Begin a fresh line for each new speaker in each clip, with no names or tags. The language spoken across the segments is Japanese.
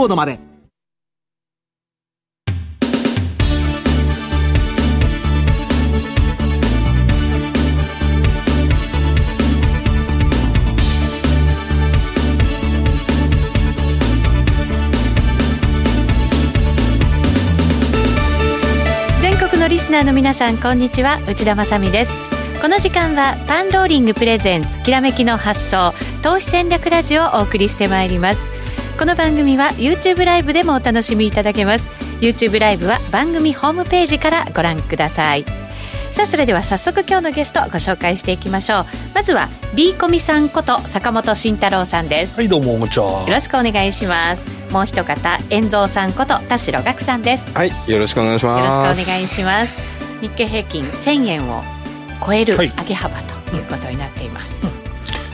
コードまで。
全国のリスナーの皆さんこんにちは。内田まさです。この時間はパンローリングプレゼンツきらめきの発想投資戦略ラジオをお送りしてまいります。この番組は YouTube ライブでもお楽しみいただけます。YouTube ライブは番組ホームページからご覧ください。さあそれでは早速今日のゲストご紹介していきましょう。まずは B コミさんこと坂本慎太郎さんです。
はいどうもこんにちは。
よろしくお願いします。もう一方遠蔵さんこと田代岳さんです。
はいよろしくお願いします。
よろしくお願いします。日経平均1000円を超える上げ幅ということになっています、
うん、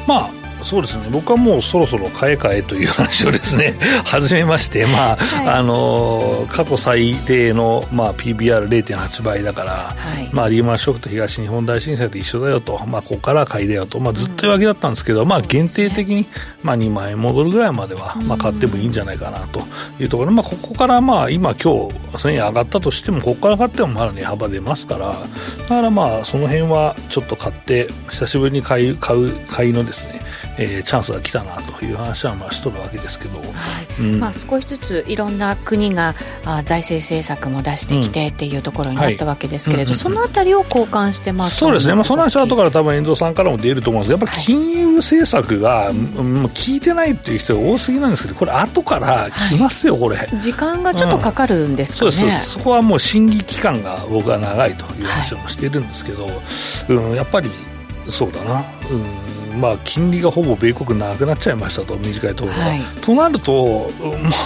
まあそうですね。僕はもうそろそろ買い替えという話をですね 始めましてまあ、はい、あの過去最低の、まあ、PBR0.8 倍だから、はい、まあ、リーマンショックと東日本大震災と一緒だよと、まあ、ここから買いだよと、まあ、ずっと言うわけだったんですけど、うん、まあ、限定的に、まあ、2万円戻るぐらいまでは、まあ、買ってもいいんじゃないかなというところで、まあ、ここからまあ今今日1000円上がったとしてもここから買ってもまだ値幅出ますからだからまあその辺はちょっと買って久しぶりに買い買う買いのですねえー、チャンスが来たなという話はまあしとるわけですけど、はい。
うん、まあ、少しずついろんな国があ財政政策も出してきてっていうところになったわけですけれど、そのあたりを交換してます
そうですね、まあ、その話は後から多分遠藤さんからも出ると思うんですけどやっぱり金融政策が、はい、もう聞いてないっていう人が多すぎなんですけどこれ後から来ますよ、はい、これ。
時間がちょっとかかるんですかね、うん、そうです。
そこはもう審議期間が僕は長いという話もしているんですけど、うん、やっぱりそうだな、うんまあ、金利がほぼ米国なくなっちゃいましたと、短いところは、はい、となると、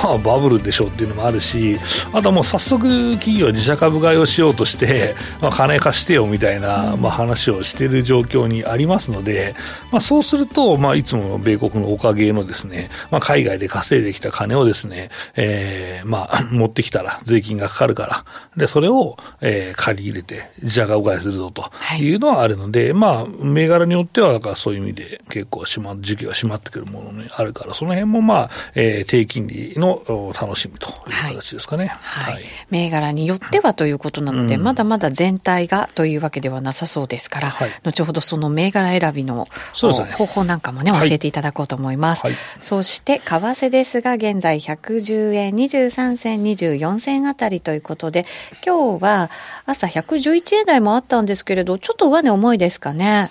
まあ、バブルでしょうっていうのもあるし、あとはもう早速、企業は自社株買いをしようとして、まあ、金貸してよみたいな、まあ、話をしている状況にありますので、まあ、そうすると、まあ、いつもの米国のおかげのですね、まあ、海外で稼いできた金をですね、えー、まあ、持ってきたら税金がかかるから、で、それを、えー、借り入れて自社株買いするぞとい。うのはあるので、はい、まあ、銘柄によっては、だからそういう意味で、で結構しま、時期が締まってくるものにあるから、その辺もまあ、えー、低金利の楽しみという形ですかね。
はい。はい、銘柄によってはということなので、うん、まだまだ全体がというわけではなさそうですから、はい、後ほどその銘柄選びの、ね、方法なんかもね、教えていただこうと思います。はい、そして、為替ですが、現在110円23銭24銭あたりということで、今日は朝111円台もあったんですけれど、ちょっと上値重いですかね。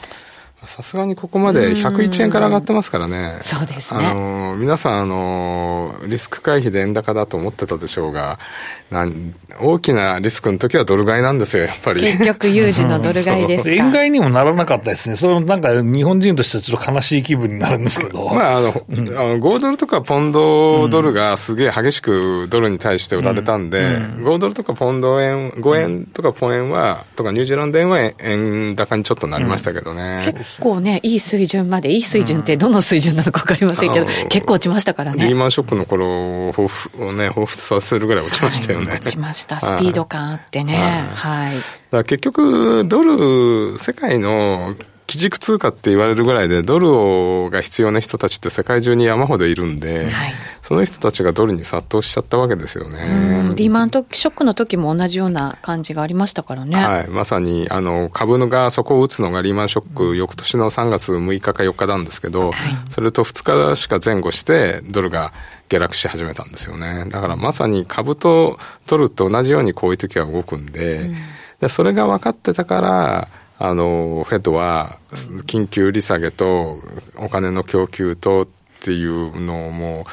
さすがにここまで101円から上がってますからね。
そうですね。あ
の、皆さん、あの、リスク回避で円高だと思ってたでしょうが、なん大きなリスクの時はドル買いなんですよ、やっぱり。
結局有事のドル買いですか。
円買いにもならなかったですね。それなんか日本人としてはちょっと悲しい気分になるんですけど。
まあ、あの、うん、あの5ドルとかポンドドルがすげえ激しくドルに対して売られたんで、うんうん、5ドルとかポンド円、5円とかポン円は、とかニュージーランド円は円高にちょっとなりましたけどね。
結構ね、いい水準まで、いい水準ってどの水準なのか分かりませんけど、結構落ちましたからね。
リーマンショックの頃をね、彷彿させるぐらい落ちましたよね。
落ちました。スピード感あってね。はい。
だ結局、ドル、世界の基軸通貨って言われるぐらいで、ドルが必要な人たちって世界中に山ほどいるんで、はい、その人たちがドルに殺到しちゃったわけですよね。
リーマンショックの時も同じような感じがありましたからね。
はい、まさにあの株がそこを打つのがリーマンショック、翌年の3月6日か4日なんですけど、はい、それと2日しか前後して、ドルが下落し始めたんですよね。だからまさに株とドルと同じようにこういう時は動くんで、うん、でそれが分かってたから、あの、フェットは緊急利下げとお金の供給とっていうのをもう、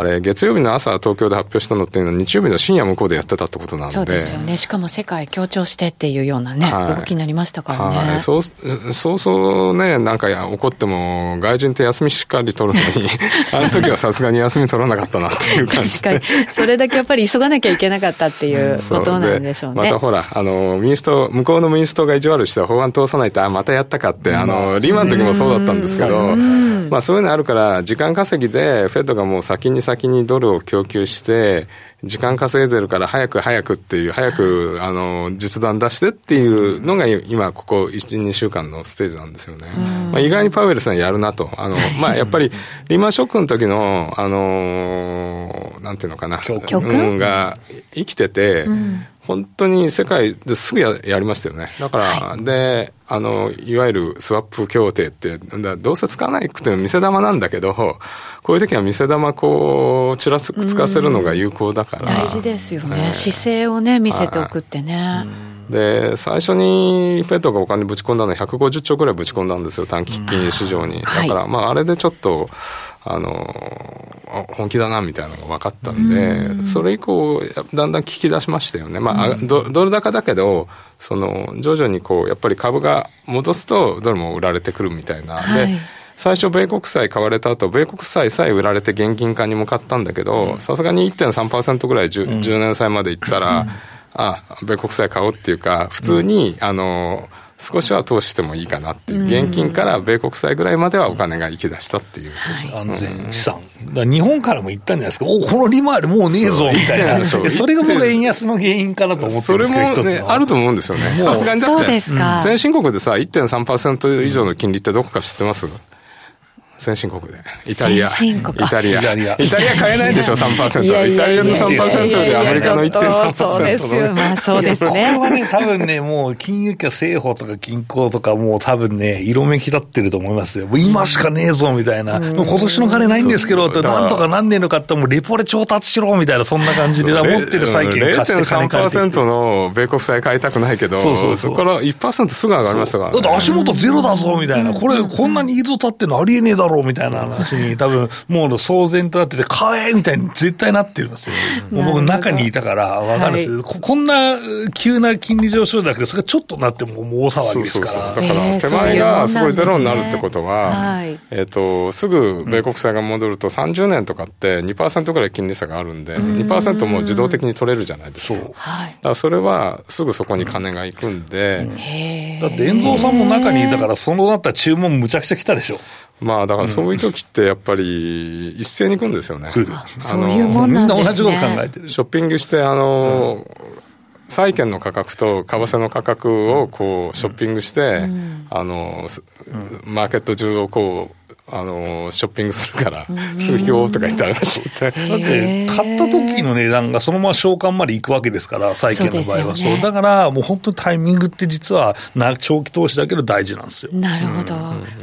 あれ、月曜日の朝、東京で発表したのっていうのは、日曜日の深夜向こうでやってたってことなんで。
そうですよね。しかも世界協調してっていうようなね、はい、動きになりましたからね。はい、
そう、そうそうね、なんか怒っても、外人って休みしっかり取るのに、あの時はさすがに休み取らなかったなっていう感じ
確かに。それだけやっぱり急がなきゃいけなかったっていうことなんでしょうね。
またほら、あの、民主党、向こうの民主党が意地悪して法案通さないと、あ、またやったかって、あの、リーマンの時もそうだったんですけど、まあそういうのあるから、時間稼ぎで、フェットがもう先に先先にドルを供給して、時間稼いでるから早く早くっていう、早く、あの、実弾出してっていうのが今、ここ1、2週間のステージなんですよね。まあ、意外にパウエルさんやるなと。あの、まあ、やっぱり、リーマンショックの時の、あの、なんていうのかな、
教訓
が生きてて、うん本当に世界ですぐややりましたよね。だから、はい、で、あの、いわゆるスワップ協定って、どうせ使わなくても見せ玉なんだけど、こういう時は見せ玉こう、ちらつかせるのが有効だから。
大事ですよね。姿勢をね、見せておくってね。
で、最初にフェットがお金ぶち込んだのは150兆ぐらいぶち込んだんですよ、短期金融市場に。だから、まあ、あれでちょっと、あの、本気だなみたいなのが分かったんで、それ以降、だんだん聞き出しましたよね。まあ、ドル高だけど、その、徐々にこう、やっぱり株が戻すと、ドルも売られてくるみたいな。はい、で、最初、米国債買われた後、米国債さえ売られて現金化に向かったんだけど、さすがに1.3%ぐらい 10,、10年債までいったら、あ、米国債買おうっていうか、普通に、あの、少しは投資してもいいかなっていう、現金から米国債ぐらいまではお金が行き出したっていう、
安全資産、だ日本からも言ったんじゃないですか、おこの利回りもうねえぞみたいな、それが僕、円安の原因かなと思ってるんですけど、
それも、ね、あると思うんですよね、さすがにだって、先進国でさ、1.3%以上の金利ってどこか知ってます？先進国で。イタリア。イタリア。イタリア。イタリア買えないでしょ、3%。イタリアの3%じゃアメリカの1.3%。
そうですよ。まあそうですね。これ
はね、多分ね、もう金融機は政府とか銀行とかもう多分ね、色めき立ってると思いますよ。もう今しかねえぞ、みたいな。今年の金ないんですけど、なんとかなんねえのかって、もうレポレ調達しろ、みたいな、そんな感じで、持ってる債券貸して金借りて。0.3%
の米国債買いたくないけど、そうそうそこから1%すぐ上がりましたから、
だって足元ゼロだぞ、みたいな。これ、こんなに井戸立ってんのありえねえだろう、みたいな話。話に多分、もう騒然となってて、買えみたいに絶対なってるんですよ。もう僕中にいたからわかるんですけど、はい、こんな急な金利上昇じゃなくて、それがちょっとなってももう大騒ぎですから。そうそう
そうだから手前がすごいゼロになるってことは、えー、えっ、と、すぐ米国債が戻ると30年とかって2%ぐらい金利差があるんで、2%も自動的に取れるじゃないですか。そう。だからそれはすぐそこに金が行くんで。
だって遠藤さんも中にいたから、そのなった注文むちゃくちゃ来たでしょ。
まあだからそういう時ってやっぱり一斉に行くんですよね。
そういうもんなんですね。みんな同じこと
考えてる。
ショッピングして、あの、債券の価格と為替の価格をこうショッピングして、あの、マーケット中をこう、あの、ショッピングするから、数票とか言ってあげまし
だって、買った時の値段がそのまま償還までいくわけですから、債券の場合はそう。だから、もう本当にタイミングって実は、長期投資だけど大事なんですよ。
なるほど。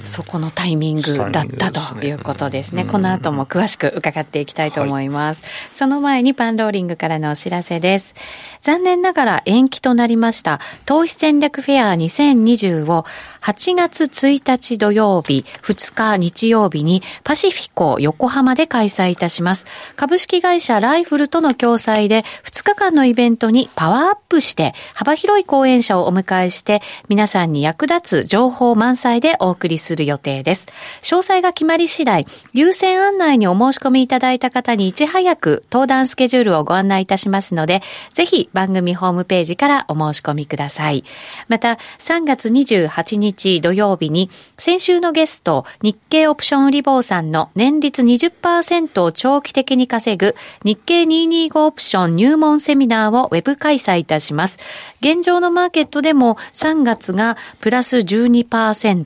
そこのタイミングだったということですね。この後も詳しく伺っていきたいと思います。その前にパンローリングからのお知らせです。残念ながら延期となりました、投資戦略フェア2020を8月1日土曜日、2日日曜日にパシフィコ横浜で開催いたします。株式会社ライフルとの共催で2日間のイベントにパワーアップして幅広い講演者をお迎えして皆さんに役立つ情報満載でお送りする予定です。詳細が決まり次第、優先案内にお申し込みいただいた方にいち早く登壇スケジュールをご案内いたしますので、ぜひ番組ホームページからお申し込みください。また、3月28日日土曜日に、先週のゲスト、日経オプション売り坊さんの年率20%を長期的に稼ぐ日経225オプション入門セミナーをウェブ開催いたします。現状のマーケットでも3月がプラス12%、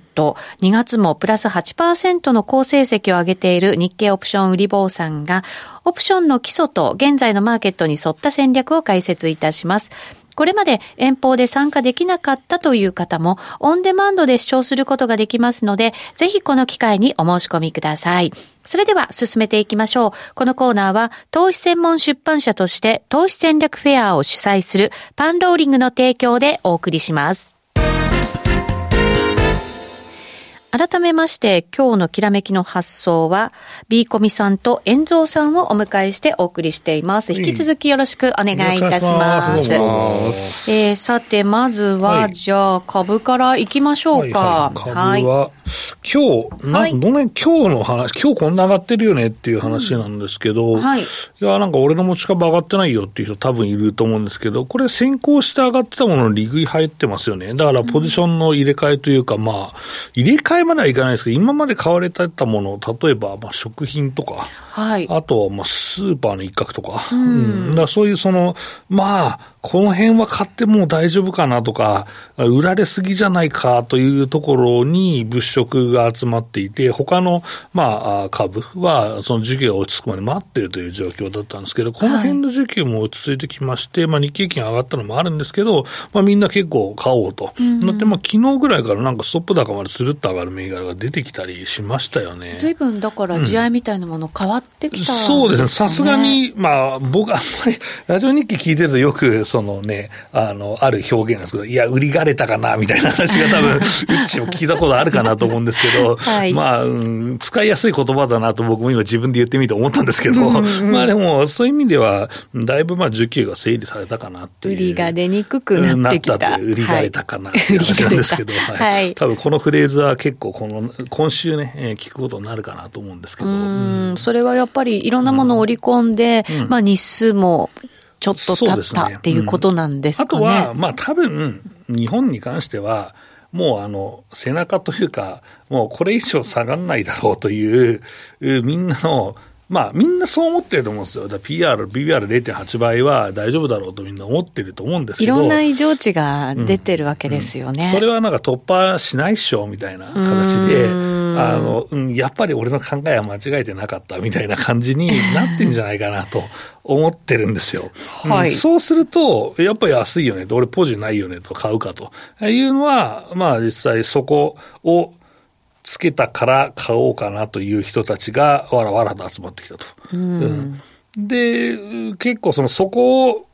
2月もプラス8%の好成績を上げている日経オプション売り坊さんが、オプションの基礎と現在のマーケットに沿った戦略を解説いたします。これまで遠方で参加できなかったという方も、オンデマンドで視聴することができますので、ぜひこの機会にお申し込みください。それでは進めていきましょう。このコーナーは、投資専門出版社として投資戦略フェアを主催するパンローリングの提供でお送りします。改めまして、今日のきらめきの発想は、ビーコミさんと遠蔵さんをお迎えしてお送りしています。引き続きよろしくお願いいたします。ますえー、さて、まずは、はい、じゃあ、株からいきましょうか。
はいはい、株は、今日、な、はい、ごめん、今日の話、今日こんな上がってるよねっていう話なんですけど、うん、はい、いや、なんか俺の持ち株上がってないよっていう人多分いると思うんですけど、これ先行して上がってたものの利食い入ってますよね。だからポジションの入れ替えというか、まあ、入れ替倍まではいかないですけど、今まで買われてたもの、例えば、まあ、食品とか、はい、あとは、まあ、スーパーの一角とか、うん、だからそういうその、まあ、この辺は買っても大丈夫かなとか、売られすぎじゃないかというところに物色が集まっていて、他の、まあ、株は、その需給が落ち着くまで待ってるという状況だったんですけど、この辺の需給も落ち着いてきまして、はい、まあ、日経金上がったのもあるんですけど、まあ、みんな結構買おうと。うん、だって、まあ、昨日ぐらいからなんかストップ高までつるっと上がる銘柄が出てきたりしましたよね。
随分だから、地合いみたいなもの変わってきた、
ねうん、そうですね。さすがに、まあ、僕あんまり、ラジオ日記聞いてるとよく、そのね、あの、ある表現なんですけど、いや、売りがれたかな、みたいな話が多分、うちも聞いたことあるかなと思うんですけど、はい、まあ、うん、使いやすい言葉だなと僕も今自分で言ってみて思ったんですけど、まあでも、そういう意味では、だいぶまあ、需給が整理されたかなっていう。売
りが出にくくなってきた。なった
売りがれたかなっていう話なんですけど、はい。はい、多分このフレーズは結構この、今週ね、えー、聞くことになるかなと思うんですけど。う
ん、それはやっぱりいろんなものを織り込んで、うん、まあ日数もちょっと経ったっていうことなんですかね。
ねうん、あとは、まあ多分、日本に関しては、もうあの、背中というか、もうこれ以上下がらないだろうという、みんなの、まあみんなそう思ってると思うんですよ。だ PR、BBR0.8 倍は大丈夫だろうとみんな思ってると思うんですけど。
いろんな異常値が出てるわけですよね。
うんうん、それはなんか突破しないっしょみたいな形で、あの、うん、やっぱり俺の考えは間違えてなかったみたいな感じになってんじゃないかなと思ってるんですよ。はい、そうすると、やっぱり安いよねと、俺ポジないよねと買うかというのは、まあ実際そこをつけたから買おうかなという人たちがわらわらと集まってきたと。うん、で、結構そのそこを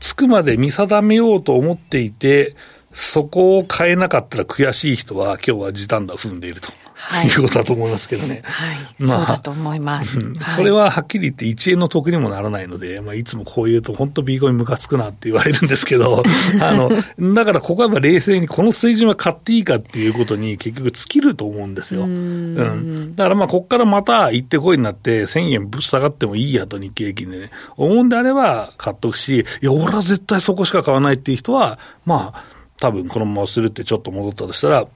つくまで見定めようと思っていて、そこを変えなかったら悔しい人は今日は時短打踏んでいると。はい、いうことだと思いますけどね。
はい。まあ、そうだと思います、
うんそれははっきり言って1円の得にもならないので、まあ、いつもこう言うと本当ビーコインムカつくなって言われるんですけど、あの、だからここはやっぱ冷静にこの水準は買っていいかっていうことに結局尽きると思うんですよ。うん,、うん。だからまあ、ここからまた行ってこいになって1000円ぶっ下がってもいいやと日経平均でね、思うんであれば買っとくし、いや、俺は絶対そこしか買わないっていう人は、まあ、多分このままするってちょっと戻ったとしたら、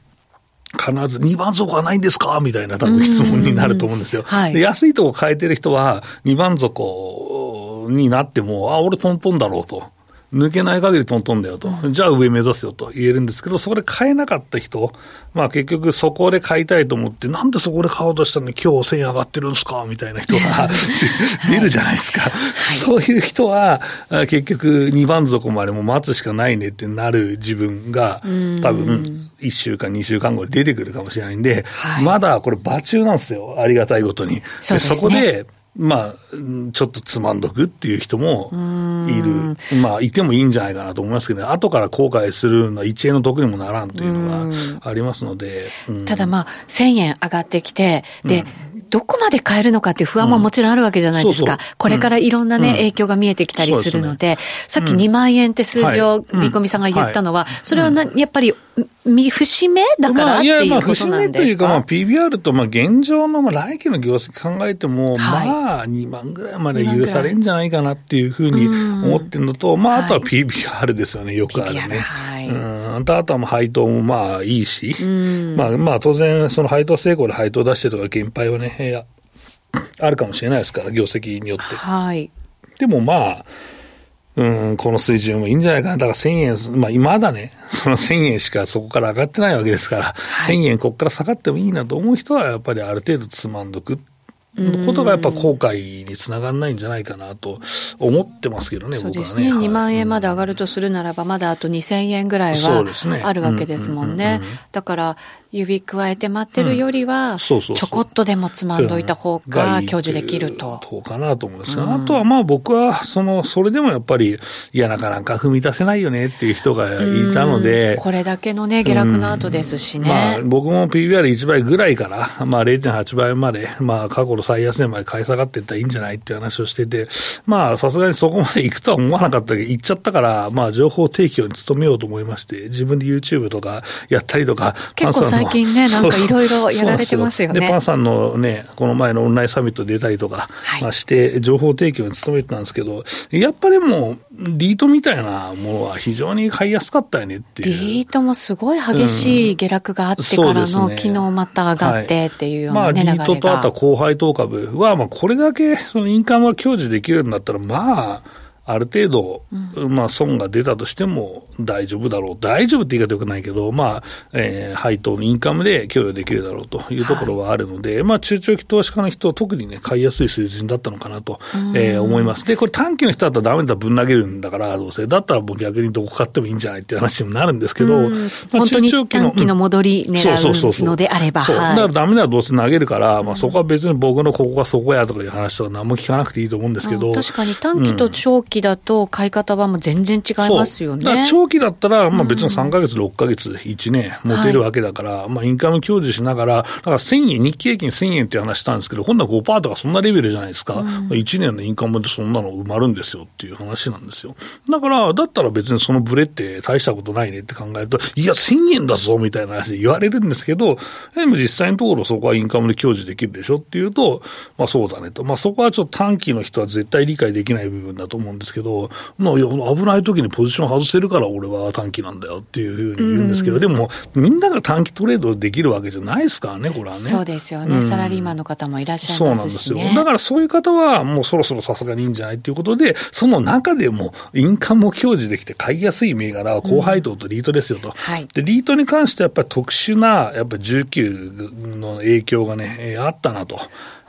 必ず2番底はないんですか？みたいな多分質問になると思うんですよ。はい、で安いとこ変えてる人は2番底になっても、あ、俺トントンだろうと。抜けない限りトントンだよと、じゃあ上目指すよと言えるんですけど、そこで買えなかった人、まあ結局そこで買いたいと思って、なんでそこで買おうとしたのに今日1000円上がってるんですか？みたいな人が 出るじゃないですか。はい、そういう人は、結局2番底までも待つしかないねってなる自分が、多分1週間、2週間後に出てくるかもしれないんで、はい、まだこれ場中なんですよ。ありがたいことに。そ、ね、そこで、まあ、ちょっとつまんどくっていう人もいる。まあ、いてもいいんじゃないかなと思いますけどね。後から後悔するのは一円の得にもならんというのがありますので。
ただまあ、1000円上がってきて、で、どこまで買えるのかっていう不安ももちろんあるわけじゃないですか。これからいろんなね、影響が見えてきたりするので、さっき2万円って数字をビコミさんが言ったのは、それはな、やっぱり、節目だからっていうことなんですか、まあ、いや、まあ、節目というか、まあ、
PBR と、まあ、現状の、まあ、来期の業績考えても、まあ、2万ぐらいまで許されんじゃないかなっていうふうに思ってるのと、まあ、あとは PBR ですよね、よくあるね。はい、うん。あとは、配当もまあ、いいし、まあ、まあ、当然、その配当成功で配当出してとか、減配はね、やあるかもしれないですから、業績によって。はい。でもまあ、うん、この水準もいいんじゃないかな。だから1000円、まあ今だね、その1000円しかそこから上がってないわけですから、はい、1000円ここから下がってもいいなと思う人は、やっぱりある程度つまんどくことがやっぱ後悔につながらないんじゃないかなと思ってますけどね、
僕はね。そうですね。2万円まで上がるとするならば、まだあと2000円ぐらいはあるわけですもんね。だから、指加えて待ってるよりは、ちょこっとでもつまんどいた方が享受できると。
そうかなと思うんですが、うん、あとはまあ僕は、その、それでもやっぱり、いや、なかなか踏み出せないよねっていう人がいたので。
これだけのね、下落の後ですしね。ま
あ僕も PBR1 倍ぐらいから、まあ0.8倍まで、まあ過去の最安値まで買い下がっていったらいいんじゃないっていう話をしてて、まあさすがにそこまで行くとは思わなかったけど、行っちゃったから、まあ情報提供に努めようと思いまして、自分で YouTube とかやったりとか、
結構最最近ね、なんかいろいろやられてますよね。
でパンさんのね、この前のオンラインサミット出たりとか、まあ、して、情報提供に努めてたんですけど、やっぱりもう、リートみたいなものは非常に買いやすかったよねっていう。
リートもすごい激しい下落があってからの、昨日また上がってっていうような、ね、
まあ、リートとあとは後輩等株は、まあ、これだけそのインカムが享受できるんだったら、まあ、ある程度、まあ、損が出たとしても大丈夫だろう、大丈夫って言い方よくないけど、まあえー、配当のインカムで供与できるだろうというところはあるので、はい、まあ、中長期投資家の人は特にね、買いやすい水準だったのかなと、えー、思います。で、これ短期の人だったらダメだぶん投げるんだから、どうせ、だったらもう逆にどこ買ってもいいんじゃないっていう話にもなるんですけど、
まあ、中長期の。短期の戻り狙うのであれば。
そう。だからダメならどうせ投げるから、まあ、そこは別に僕のここがそこやとかいう話とか何も聞かなくていいと思うんですけど。
確かに短期と長期だと買い方はもう全然違いますよね。
長期だったら、まあ、別に3か月、6か月、1年持てるわけだから、はい、まあ、インカム享受しながら、だから1000円、日経平均1000円って話したんですけど、今度は5%とかそんなレベルじゃないですか。うん、1年のインカムでそんなの埋まるんですよっていう話なんですよ。だから、だったら別にそのブレって大したことないねって考えると、いや、1000円だぞみたいな話で言われるんですけど、でも実際のところそこはインカムで享受できるでしょっていうと、まあそうだねと。まあそこはちょっと短期の人は絶対理解できない部分だと思うんですけど、まあ、危ない時にポジション外せるから俺は短期なんだよっていうふうに言うんですけど、でもみんなが短期トレードできるわけじゃないですからね、これはね。
そうですよね、うん、サラリーマンの方もいらっしゃいますし、ね、そうなんです
よ。だからそういう方はもうそろそろさすがにいいんじゃないっていうことで、その中でもインカムを享受できて買いやすい銘柄は高配当とリートですよと。うんはい、で、リートに関してはやっぱり特殊な、やっぱり19の影響がね、あったなと。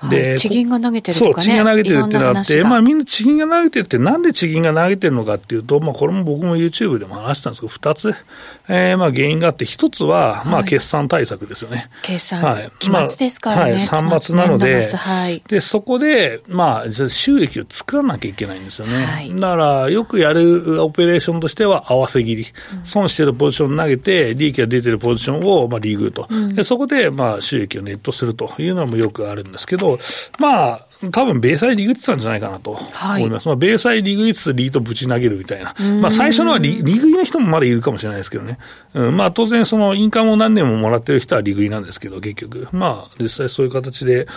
で、地銀が投げてるとか、ね、
そう、地銀が投げてるってのがあって、まあみんな地銀が投げてるって、なんで地銀が投げてるのかっていうと、まあこれも僕も YouTube でも話したんですけど、二つ、えー、まあ原因があって、一つは、まあ決算対策ですよね。
決算。はい。期末ですからね。はい、
3末なので、はい、で、そこで、まあ、収益を作らなきゃいけないんですよね。はい、だから、よくやるオペレーションとしては、合わせ切り。損してるポジション投げて、利益が出てるポジションを、まあ、リーグと。で、そこで、まあ、収益をネットするというのもよくあるんですけど、まあ、多分米債リグってたんじゃないかなと思います。はい、まあ、米債リグいつつリートぶち投げるみたいな。まあ、最初のはリリグイの人もまだいるかもしれないですけどね。うん、まあ、当然そのインカムを何年ももらってる人はリグイなんですけど、結局。まあ、実際そういう形で、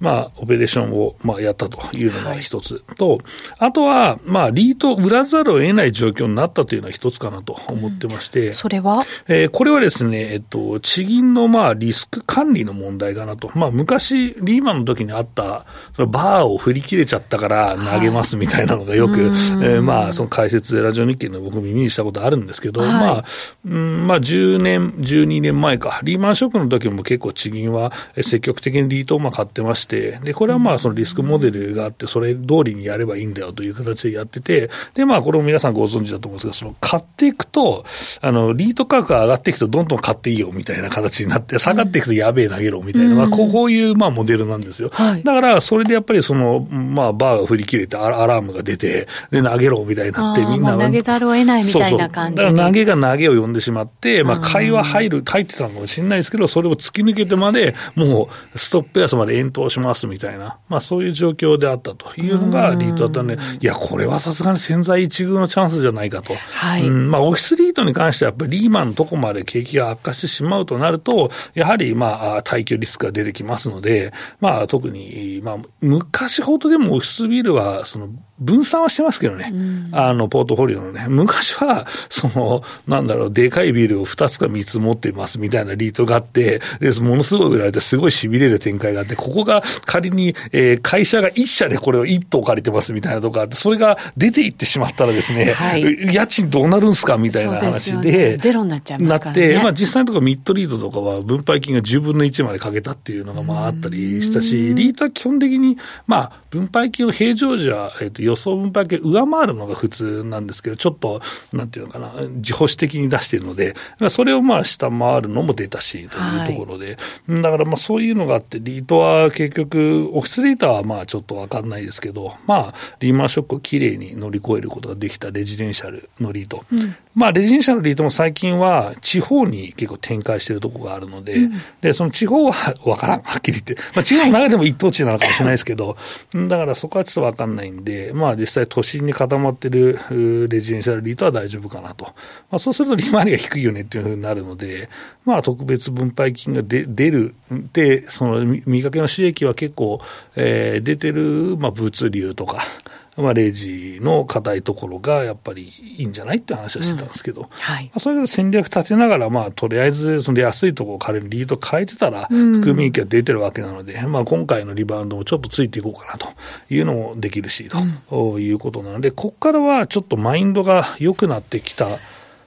まあ、オペレーションを、まあ、やったというのが一つ、はい、と、あとは、まあ、リート売らざるを得ない状況になったというのは一つかなと思ってまして。うん、
それは？
えー、これはですね、えっと、地銀のまあ、リスク管理の問題かなと。まあ、昔、リーマンの時にあった、そのバーを振り切れちゃったから投げますみたいなのがよく、はい、えー、まあ、その解説でラジオ日経の僕耳にしたことあるんですけど、はい、まあ、うん、まあ、10年、12年前か、リーマンショックの時も結構地銀は積極的にリートをまあ買ってまして、で、これはまあ、そのリスクモデルがあって、それ通りにやればいいんだよという形でやってて、で、まあ、これも皆さんご存知だと思うんですが、その買っていくと、あの、リート価格が上がっていくとどんどん買っていいよみたいな形になって、下がっていくとやべえ投げろみたいな、まあ、こういうまあモデルなんですよ。はい、だから、それでやっぱりその、まあ、バーが振り切れてアラームが出て、で、投げろみたいになって、みんな。
投げざるを得ないみたいな感じ
そうそう投げが投げを呼んでしまって、まあ、会話入る、入ってたのかもしれないですけど、それを突き抜けてまで、もう、ストップ安まで遠投しますみたいな、まあ、そういう状況であったというのがリートだったんで、いや、これはさすがに潜在一遇のチャンスじゃないかと。はい。うん、まあ、オフィスリートに関しては、やっぱりリーマンのとこまで景気が悪化してしまうとなると、やはり、まあ、退去リスクが出てきますので、まあ、特に、まあ、昔ほどでもオフィスビルは、その、分散はしてますけどね、うん、あの、ポートフォリオのね、昔は、その、なんだろう、でかいビルを2つか3つ持ってますみたいなリートがあって、で、ものすごい売られて、すごい痺れる展開があって、ここが仮に、えー、会社が1社でこれを1棟借りてますみたいなとかあって、それが出ていってしまったらですね、はい、家賃どうなるんすかみたいな話で、
ね、ゼロになっちゃいますからね。
なって、まあ実際のところミッドリードとかは分配金が10分の1までかけたっていうのがまああったりしたし、リートは基本的に、まあ分配金を平常時は、えっ、ー、と予想分配金上回るのが普通なんですけど、ちょっと、なんていうのかな、自保守的に出しているので、それをまあ下回るのも出たし、というところで、はい、だからまあそういうのがあって、リートは結局、オフィスリーターはまあちょっとわかんないですけど、まあ、リーマンショックをきれいに乗り越えることができたレジデンシャルのリート。うん、まあ、レジデンシャルのリートも最近は地方に結構展開しているところがあるので、うん、で、その地方はわからん、はっきり言って。まあ、地方の中でも一等地なのかもしれないですけど、だからそこはちょっとわかんないんで、まあ実際都心に固まってるレジデンシャルリートは大丈夫かなと。まあそうすると利回りが低いよねっていうふうになるので、まあ特別分配金が出る。で、その見かけの収益は結構、えー、出てる、まあ物流とか、まあ、レジの硬いところがやっぱりいいんじゃないって話はしてたんですけど、うん。はい、まあ、それで戦略立てながら、まあ、とりあえずその安いところを借りるリード変えてたら、含み益が出てるわけなので、うん、まあ、今回のリバウンドもちょっとついていこうかなというのもできるし、ということなので、ここからはちょっとマインドが良くなってきた、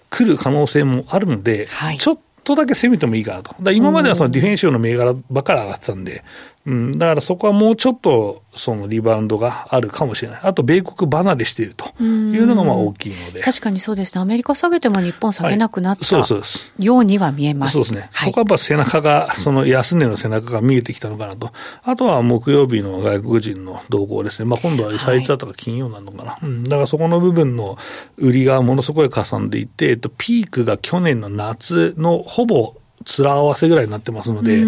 来る可能性もあるので、はい、ちょっとだけ攻めてもいいかなと。今まではそのディフェンシブの銘柄ばっかり上がってたんで、うん、だからそこはもうちょっとそのリバウンドがあるかもしれない。あと、米国離れしているというのがまあ大きいので。
確かにそうですね。アメリカ下げても日本下げなくなった、はい、ようには見えます。
そうですね。はい、そこはやっぱ背中が、その安値の背中が見えてきたのかなと。あとは木曜日の外国人の動向ですね。まあ今度は最日だとか金曜なのかな。はい、うん。だからそこの部分の売りがものすごいかさんでいて、えっと、ピークが去年の夏のほぼ面合わせぐらいになってますので、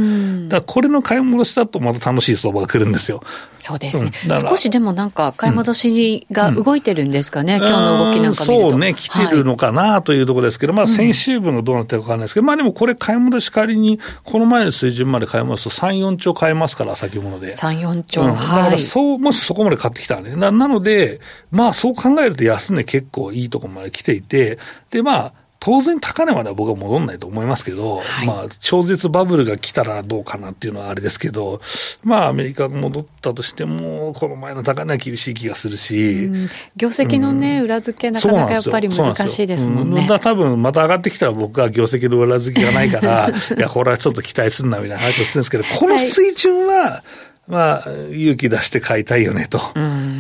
だこれの買い戻しだとまた楽しい相場が来るんですよ。
そうですね。うん、少しでもなんか買い戻しが動いてるんですかね、うん、今日の動きなんか見ると。
そうね、来てるのかなというところですけど、はい、まあ先週分がどうなってるかわからないですけど、まあでもこれ買い戻し仮に、この前の水準まで買い戻すと3、4兆買えますから、先物で。
3、4兆、うん、だ
からそう、もしそこまで買ってきたらね。ななので、まあそう考えると安値結構いいところまで来ていて、でまあ、当然高値までは僕は戻んないと思いますけど、はい、まあ、超絶バブルが来たらどうかなっていうのはあれですけど、まあ、アメリカが戻ったとしても、この前の高値は厳しい気がするし。
業績のね、うん、裏付けなかなかやっぱり難しいですもんね。んだ
多分、また上がってきたら僕は業績の裏付けがないから、いや、これはちょっと期待すんなみたいな話をするんですけど、この水準は、はいまあ、勇気出して買いたいよね、と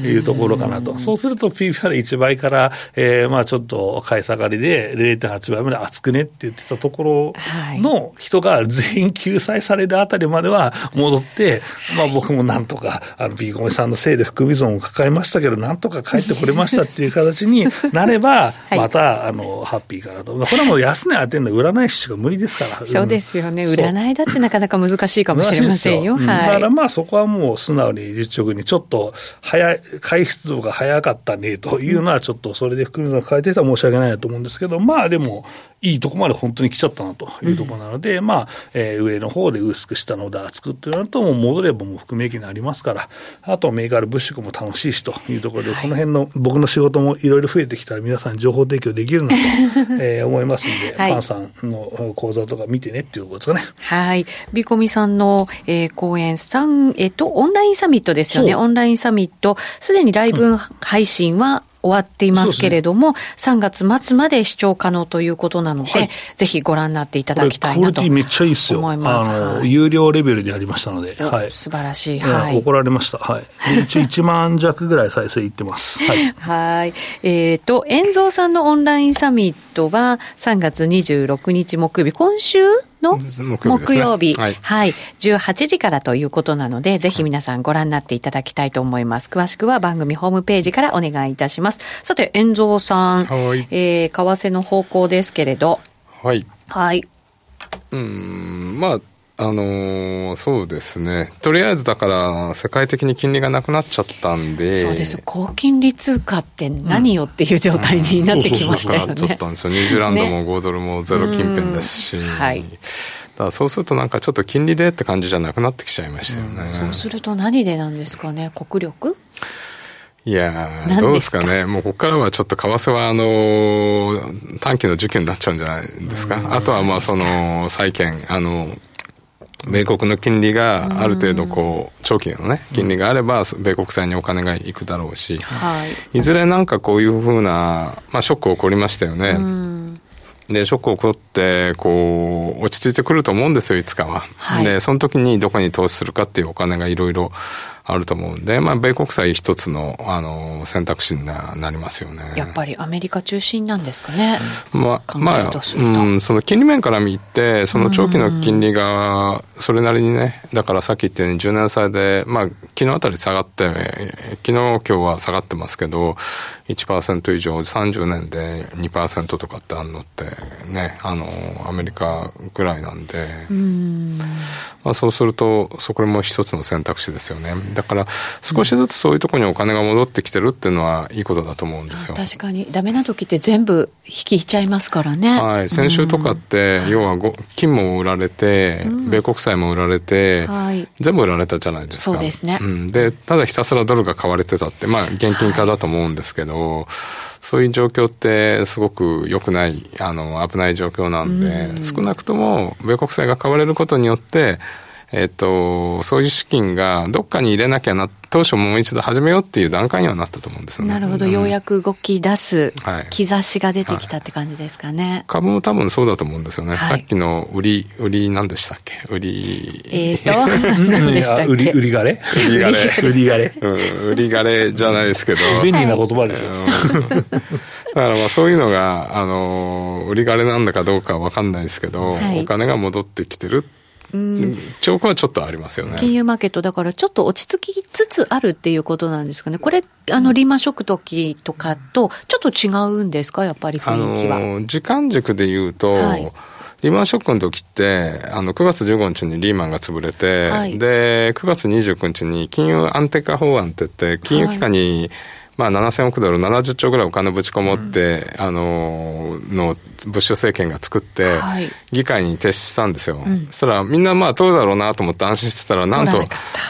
いうところかなと。そうすると PBR1 倍から、えー、まあちょっと買い下がりで0.8倍まで厚くねって言ってたところの人が全員救済されるあたりまでは戻って、まあ僕もなんとか、あの、ビーゴメさんのせいで含み損を抱えましたけど、なんとか帰ってこれましたっていう形に なれば、また、あの、ハッピーかなと。これはもう安値当てるの占い師しか無理ですから。
そうですよね。占いだってなかなか難しいかもしれませんよ。はい。だ
からまあそこははもう素直に実直にちょっと早い、回出度が早かったねというのはちょっとそれで含みが変えてたら申し訳ないと思うんですけど、まあでも、いいとこまで本当に来ちゃったなというところなので、うん、まあ、えー、上の方で薄く下ので厚くってなると、もう戻ればもう含み益になりますから、あとメーカール物色も楽しいしというところで、はい、この辺の僕の仕事もいろいろ増えてきたら皆さん情報提供できるなと、えー、思いますので、はい、パンさんの講座とか見てねっていうことですかね。
はい。ビコミさんの、えー、講演3、えっ、と、オンラインサミットですよね。オンラインサミット、すでにライブ配信は、終わっていますけれども、ね、3月末まで視聴可能ということなので、はい、ぜひご覧になっていただきたいなと思います。めっちゃいいっすよ。あの、
はい、有料レベルでやりましたので、
はい。素晴らしい。
はい。怒られました。はい。一応 1万弱ぐらい再生いってます。はい。
はい。えっ、ー、と、遠蔵さんのオンラインサミットは3月26日木曜日、今週の木曜日、ね、はい、はい、18時からということなので、ぜひ皆さんご覧になっていただきたいと思います。詳しくは番組ホームページからお願いいたします。さて、遠蔵さん、はい、えー、為替の方向ですけれど。
はい。
はい。
うん、まあ、あのー、そうですね、とりあえずだから、世界的に金利がなくなっちゃったんで、
そうです高金利通貨って何よっていう状態になってきましたよね。ち
ゃったんですよ、ニュージーランドも5ドルもゼロ近辺ですし。はい、だそうするとなんかちょっと金利でって感じじゃなくなってきちゃいましたよね。
うん、そうすると何でなんですかね、国力？
いやどうですかね、もうここからはちょっと為替はあの短期の受験になっちゃうんじゃないですか、あとはまあその債券、あの米国の金利がある程度こう長期のね金利があれば米国債にお金がいくだろうし、い、ずれなんかこういうふうな、まあ、ショック起こりましたよね。でショック起こってこう落ち着いてくると思うんですよいつかは。はい、でその時にどこに投資するかっていうお金がいろいろあると思うんで、まあ、米国債一つのあの選択肢になりますよね。
やっぱりアメリカ中心なんですかね。
まあ、まあ、うん、その金利面から見て、その長期の金利がそれなりにね、だからさっき言ったように10年債で、まあ、昨日あたり下がって、昨日今日は下がってますけど、1%以上、30年で2%とかってあるのってね、あの、アメリカぐらいなんで、んまあ、そうすると、そこも一つの選択肢ですよね。だから少しずつそういうところにお金が戻ってきてるっていうのはいいことだと思うんですよ。
確かにダメな時って全部引きちゃいますからね。
はい、先週とかって、要は金も売られて、米国債も売られて、はい、全部売られたじゃないですか。
そうですね。
うん、でただひたすらドルが買われてたって、まあ現金化だと思うんですけど。はいそういう状況ってすごく良くない、あの、危ない状況なんで、少なくとも米国債が買われることによって、えっ、と、そういう資金がどっかに入れなきゃな、当初もう一度始めようっていう段階にはなったと思うんですよね。
なるほど、ようやく動き出す兆しが出てきたって感じですかね。はいはい、
株も多分そうだと思うんですよね。はい、さっきの売り、売り何でしたっけ？売り。
えっ、ー、と、何でしたっけ？
売り、売りがれ？
売りがれ。
売りがれ。
うん、売りがれじゃないですけど。
便利な言葉でしょ。だ
からまあそういうのが、あの、売りがれなんだかどうかわかんないですけど、お金が戻ってきてるって兆候はちょっとありますよね。
金融マーケット、だからちょっと落ち着きつつあるっていうことなんですかね。これ、あの、リーマンショック時とかと、ちょっと違うんですか、やっぱり雰囲気は。あの、
時間軸で言うと、はいリーマンショックの時って、あの、9月15日にリーマンが潰れて、はい、で、9月29日に金融安定化法案って言って、金融機関に、はいまあ、7000億ドル、70兆ぐらいお金ぶち込もって、うん、あの、の、ブッシュ政権が作って、議会に提出したんですよ。そしたら、みんなまあ、通るだろうなと思って安心してたら、なんと、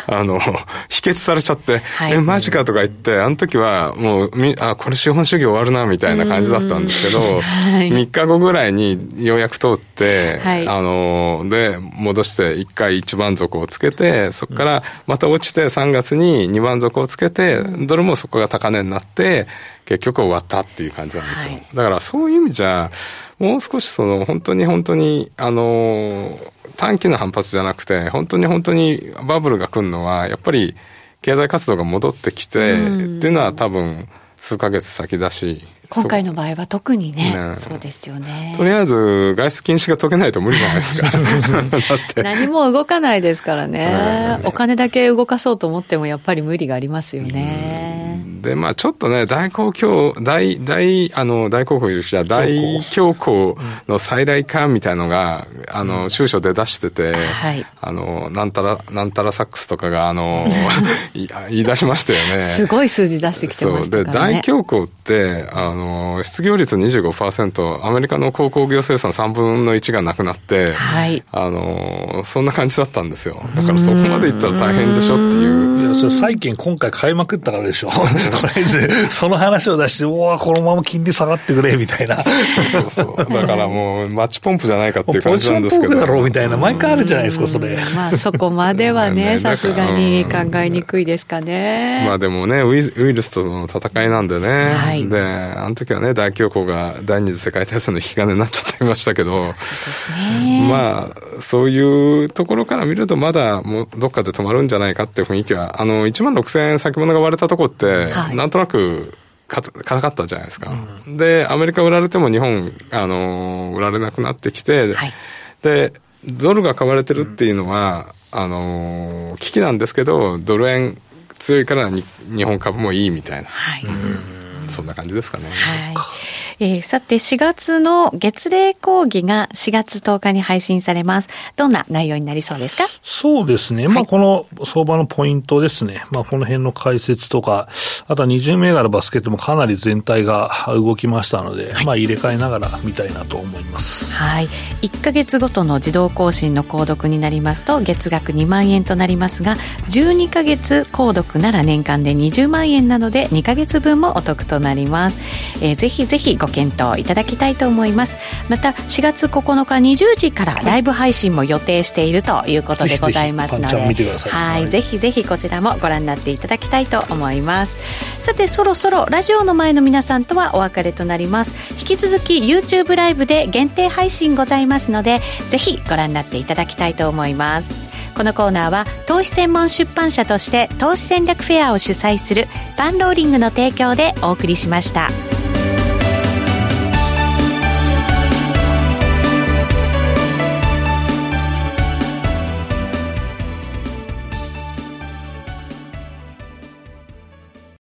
あの、否決されちゃって、はい、え、マジかとか言って、あの時は、もう、み、あ、これ資本主義終わるな、みたいな感じだったんですけど、はい、3日後ぐらいにようやく通って、はい、あの、で、戻して、1回一番底をつけて、そこからまた落ちて3月に二番底をつけて、ドルもそこが高値になって、結局終わったっていう感じなんですよ。はい、だからそういう意味じゃ、もう少しその本当に本当に、あの、短期の反発じゃなくて、本当に本当にバブルが来るのは、やっぱり経済活動が戻ってきて、っていうのは多分数ヶ月先だし、
今回の場合は特にね、ねそうですよね。
とりあえず、外出禁止が解けないと無理じゃないですか。
何も動かないですからね。お金だけ動かそうと思っても、やっぱり無理がありますよね。
で、まあちょっとね、大公共、大、大、あの、大公共じゃ大恐慌の再来感みたいのが、あの、収書で出してて、はい、あの、なんたら、なんたらサックスとかが、あの、言い出しましたよね。
すごい数字出してきてましたからね。
で、大恐慌って、あの、の失業率25%アメリカの鉱工業生産3分の1がなくなって、はい、あのそんな感じだったんですよ。だからそこまでいったら大変でしょっていう。
いやそれ債券今回買いまくったからでしょ とりあえずその話を出しておわこのまま金利下がってくれみたいな。
そうそうそう。だからもうマッチポンプじゃないかっていう感じなんですけど。
ポジションだろうみたいな毎回あるじゃないですかそれ、
まあそこまではねさすがに考えにくいですかね。
まあでもねウイルスとの戦いなんでね、はい、であの時はね大恐慌が第二次世界大戦の引き金になっちゃっていましたけど。そうですね。まあそういうところから見るとまだもうどっかで止まるんじゃないかっていう雰囲気はあの1万6000円先物が割れたとこって、はい、なんとなく硬かったじゃないですか、うん、でアメリカ売られても日本あの売られなくなってきて、はい、でドルが買われてるっていうのは、あの危機なんですけどドル円強いから日本株もいいみたいな、はい、そんな感じですかね。はい
えー、さて、4月の月例講義が4月10日に配信されます。どんな内容になりそうですか？
そうですね。まあ、この相場のポイントですね。まあ、この辺の解説とか、あとは20銘柄バスケットもかなり全体が動きましたので、はい、まあ、入れ替えながら見たいなと思います。
はい。1ヶ月ごとの自動更新の購読になりますと、月額2万円となりますが、12ヶ月購読なら年間で20万円なので、2ヶ月分もお得となります。えー、ぜひぜひご検討いただきたいと思います。また4月9日20時からライブ配信も予定しているということでございますのではい。ぜひぜひこちらもご覧になっていただきたいと思います。さてそろそろラジオの前の皆さんとはお別れとなります。引き続き YouTube ライブで限定配信ございますのでぜひご覧になっていただきたいと思いますこのコーナーは投資専門出版社として投資戦略フェアを主催するパンローリングの提供でお送りしました。